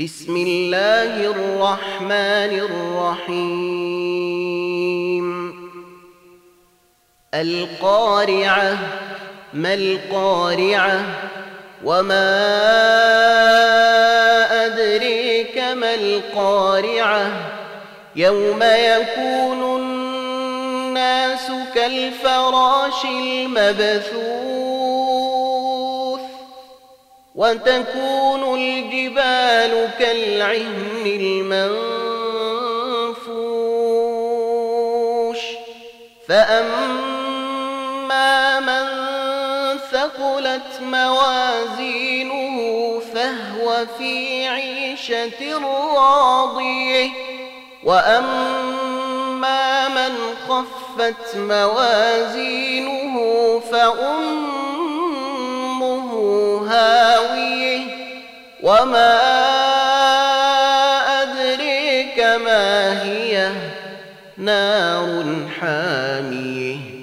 بسم الله الرحمن الرحيم. القارعة ما القارعة؟ وما أدريك ما القارعة؟ يوم يكون الناس كالفراش المبثوث وتكون الجبال كالعهن المنفوش. فأما من ثقلت موازينه فهو في عيشة راضية. وأما من خفت موازينه فأمه هاوية. وما أدريك ما هي نار حاميه